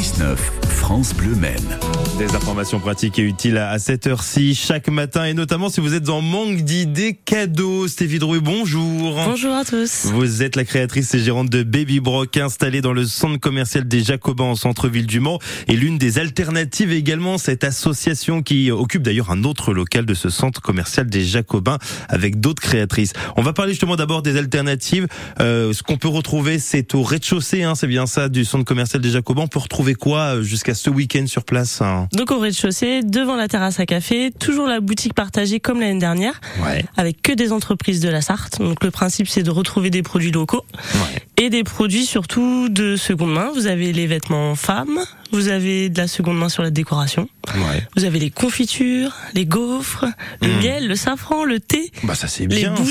6-9, France Bleu Maine. Des informations pratiques et utiles à cette heure-ci, chaque matin, et notamment si vous êtes en manque d'idées cadeaux. Stéphie Drouet, bonjour. Bonjour à tous. Vous êtes la créatrice et gérante de Baby Brock, installée dans le centre commercial des Jacobins en centre-ville du Mans, et l'une des alternatives également, cette association qui occupe d'ailleurs un autre local de ce centre commercial des Jacobins avec d'autres créatrices. On va parler justement d'abord des alternatives. Euh, ce qu'on peut retrouver, c'est au rez-de-chaussée, hein, c'est bien ça, du centre commercial des Jacobins. On peut retrouver quoi euh, jusqu'à ce week-end sur place hein Donc au rez-de-chaussée, devant la terrasse à café, toujours la boutique partagée comme l'année dernière, Ouais. avec que des entreprises de la Sarthe. Donc le principe c'est de retrouver des produits locaux Ouais. et des produits surtout de seconde main. Vous avez les vêtements femmes, vous avez de la seconde main sur la décoration, Ouais. vous avez les confitures, les gaufres, le Mm. miel, le safran, le thé, Bah ça c'est les bien. ça.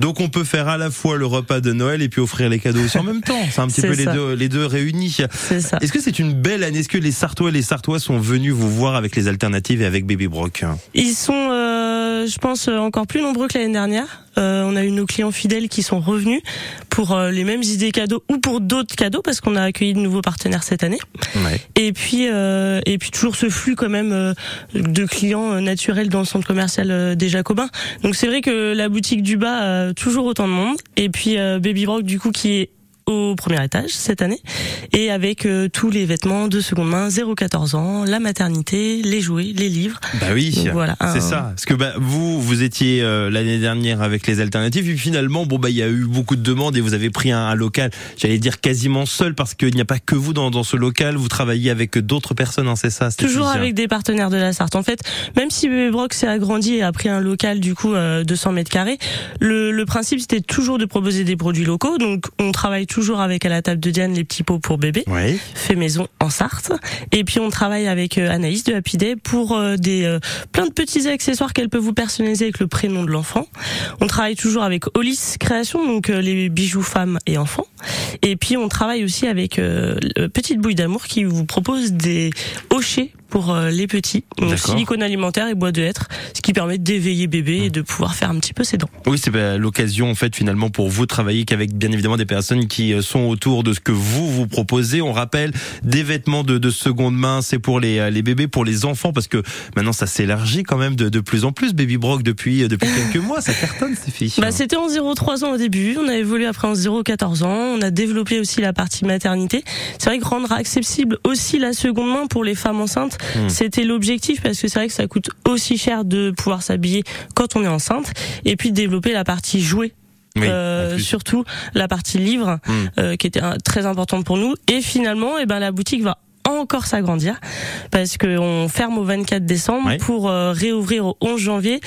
Donc on peut faire à la fois le repas de Noël et puis offrir les cadeaux aussi en même temps. C'est un petit peu les deux, les deux réunis. C'est ça. Est-ce que c'est une belle année? Est-ce que les Sartois et les Sartois sont venus vous voir avec les alternatives et avec Baby Brock Ils sont, euh, je pense, euh, encore plus nombreux que l'année dernière. Euh, on a eu nos clients fidèles qui sont revenus pour euh, les mêmes idées cadeaux ou pour d'autres cadeaux parce qu'on a accueilli de nouveaux partenaires cette année. Ouais. Et puis, euh, et puis toujours ce flux quand même euh, de clients euh, naturels dans le centre commercial des Jacobins. Donc c'est vrai que la boutique du bas a toujours autant de monde. Et puis euh, Baby Brock du coup qui est au premier étage cette année et avec euh, tous les vêtements de seconde main 0-14 ans, la maternité, les jouets, les livres. Bah oui, Donc voilà, c'est ça. Parce que bah, vous, vous étiez euh, l'année dernière avec les alternatives, et finalement, bon bah il y a eu beaucoup de demandes et vous avez pris un, un local, j'allais dire quasiment seul, parce qu'il n'y a pas que vous dans, dans ce local. Vous travaillez avec d'autres personnes, hein, c'est ça Toujours avec des partenaires de la Sarthe. En fait, même si Bébé Brock s'est agrandi et a pris un local du coup euh, de 100 mètres carrés, le, le principe c'était toujours de proposer des produits locaux. Donc on travaille toujours avec à la table de Diane les petits pots pour bébé, Oui. fait maison en Sarthe. Et puis on travaille avec euh, Anaïs de Happy Day pour euh, des euh, plein de petits accessoires qu'elle peut vous personnaliser avec le prénom de l'enfant. On travaille toujours avec Olis Création, donc les bijoux femmes et enfants. Et puis on travaille aussi avec Petite Bouille d'amour qui vous propose des hochets pour euh, les petits, donc D'accord. silicone alimentaire et bois de hêtre, ce qui permet d'éveiller bébé et de pouvoir faire un petit peu ses dents. Oui, c'est bah, l'occasion en fait finalement pour vous de travailler qu'avec bien évidemment des personnes qui euh, sont autour de ce que vous vous proposez. On rappelle des vêtements de, de seconde main, c'est pour les, euh, les bébés, pour les enfants parce que maintenant ça s'élargit quand même de, de plus en plus. Baby Brock depuis euh, depuis quelques mois, ça cartonne ces filles. Bah, c'était en 0-3 ans au début, on a évolué après en 0-14 ans, on a développé aussi la partie maternité. C'est vrai que rendre accessible aussi la seconde main pour les femmes enceintes, Hmm. c'était l'objectif parce que c'est vrai que ça coûte aussi cher de pouvoir s'habiller quand on est enceinte et puis de développer la partie jouet. Oui, Euh, surtout la partie livre Hmm. euh, qui était très importante pour nous et finalement eh ben la boutique va encore s'agrandir parce que on ferme au 24 décembre pour euh, réouvrir au 11 janvier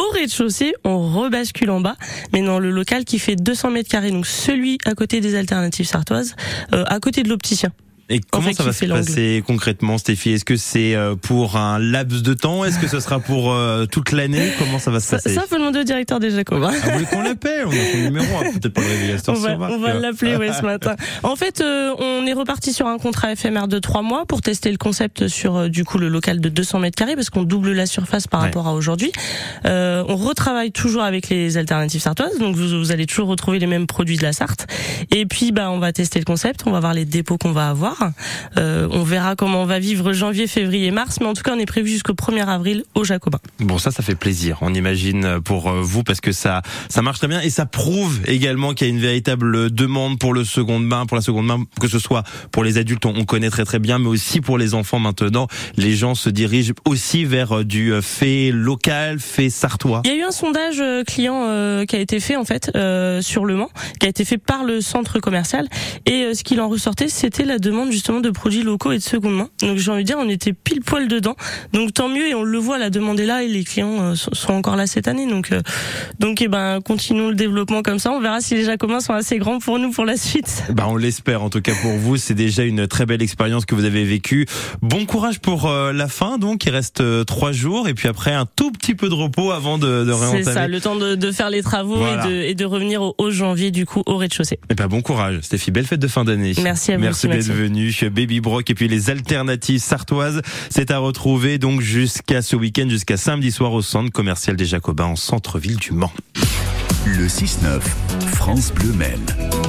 au rez-de-chaussée, on rebascule en bas, mais dans le local qui fait 200 mètres carrés, donc celui à côté des alternatives sartoises, euh, à côté de l'opticien. Et comment ça va se passer concrètement, Stéphie? Est-ce que c'est euh, pour un laps de temps? Est-ce que ce sera pour euh, toute l'année? Comment ça va se Ça, passer? ça faut demander au directeur des Jacobins. Ah, vous qu'on l'appelle? On a son numéro, va peut-être pas le On va, on va l'appeler ouais, ce matin. En fait, euh, on est reparti sur un contrat éphémère de trois mois pour tester le concept sur euh, du coup le local de 200 mètres carrés parce qu'on double la surface par Ouais. rapport à aujourd'hui. Euh, on retravaille toujours avec les alternatives sartoises, donc vous, vous allez toujours retrouver les mêmes produits de la Sarthe. Et puis, bah, on va tester le concept, on va voir les dépôts qu'on va avoir. Euh, on verra comment on va vivre janvier, février, mars, mais en tout cas, on est prévu jusqu'au 1er avril au Jacobin. Bon, ça, ça fait plaisir. On imagine pour euh, vous parce que ça, ça marche très bien et ça prouve également qu'il y a une véritable demande pour le seconde main, pour la seconde main, que ce soit pour les adultes, on, on connaît très très bien, mais aussi pour les enfants maintenant. Les gens se dirigent aussi vers euh, du euh, fait local, fait sartois. Il y a eu un sondage euh, client euh, qui a été fait en fait euh, sur Le Mans, qui a été fait par le centre commercial, et euh, ce qu'il en ressortait, c'était la demande justement de produits locaux et de seconde main. Donc j'ai envie de dire, on était pile poil dedans. Donc tant mieux, et on le voit, la demande est là, et les clients euh, sont encore là cette année. Donc euh, donc eh ben continuons le développement comme ça. On verra si les Jacobins sont assez grands pour nous pour la suite. Bah, on l'espère en tout cas pour vous. C'est déjà une très belle expérience que vous avez vécue. Bon courage pour euh, la fin. Donc, il reste trois jours et puis après un tout petit peu de repos avant de, de C'est réentamer. ça, le temps de, de faire les travaux Voilà. et, de, et de revenir au, au janvier du coup au rez-de-chaussée. Et bah, bon courage, Stéphie. Belle fête de fin d'année. Merci à vous Merci d'être Maxime. Baby Brock et puis les alternatives sartoises. C'est à retrouver donc jusqu'à ce week-end, jusqu'à samedi soir au centre commercial des Jacobins en centre-ville du Mans. Le 6-9, France Bleu Maine.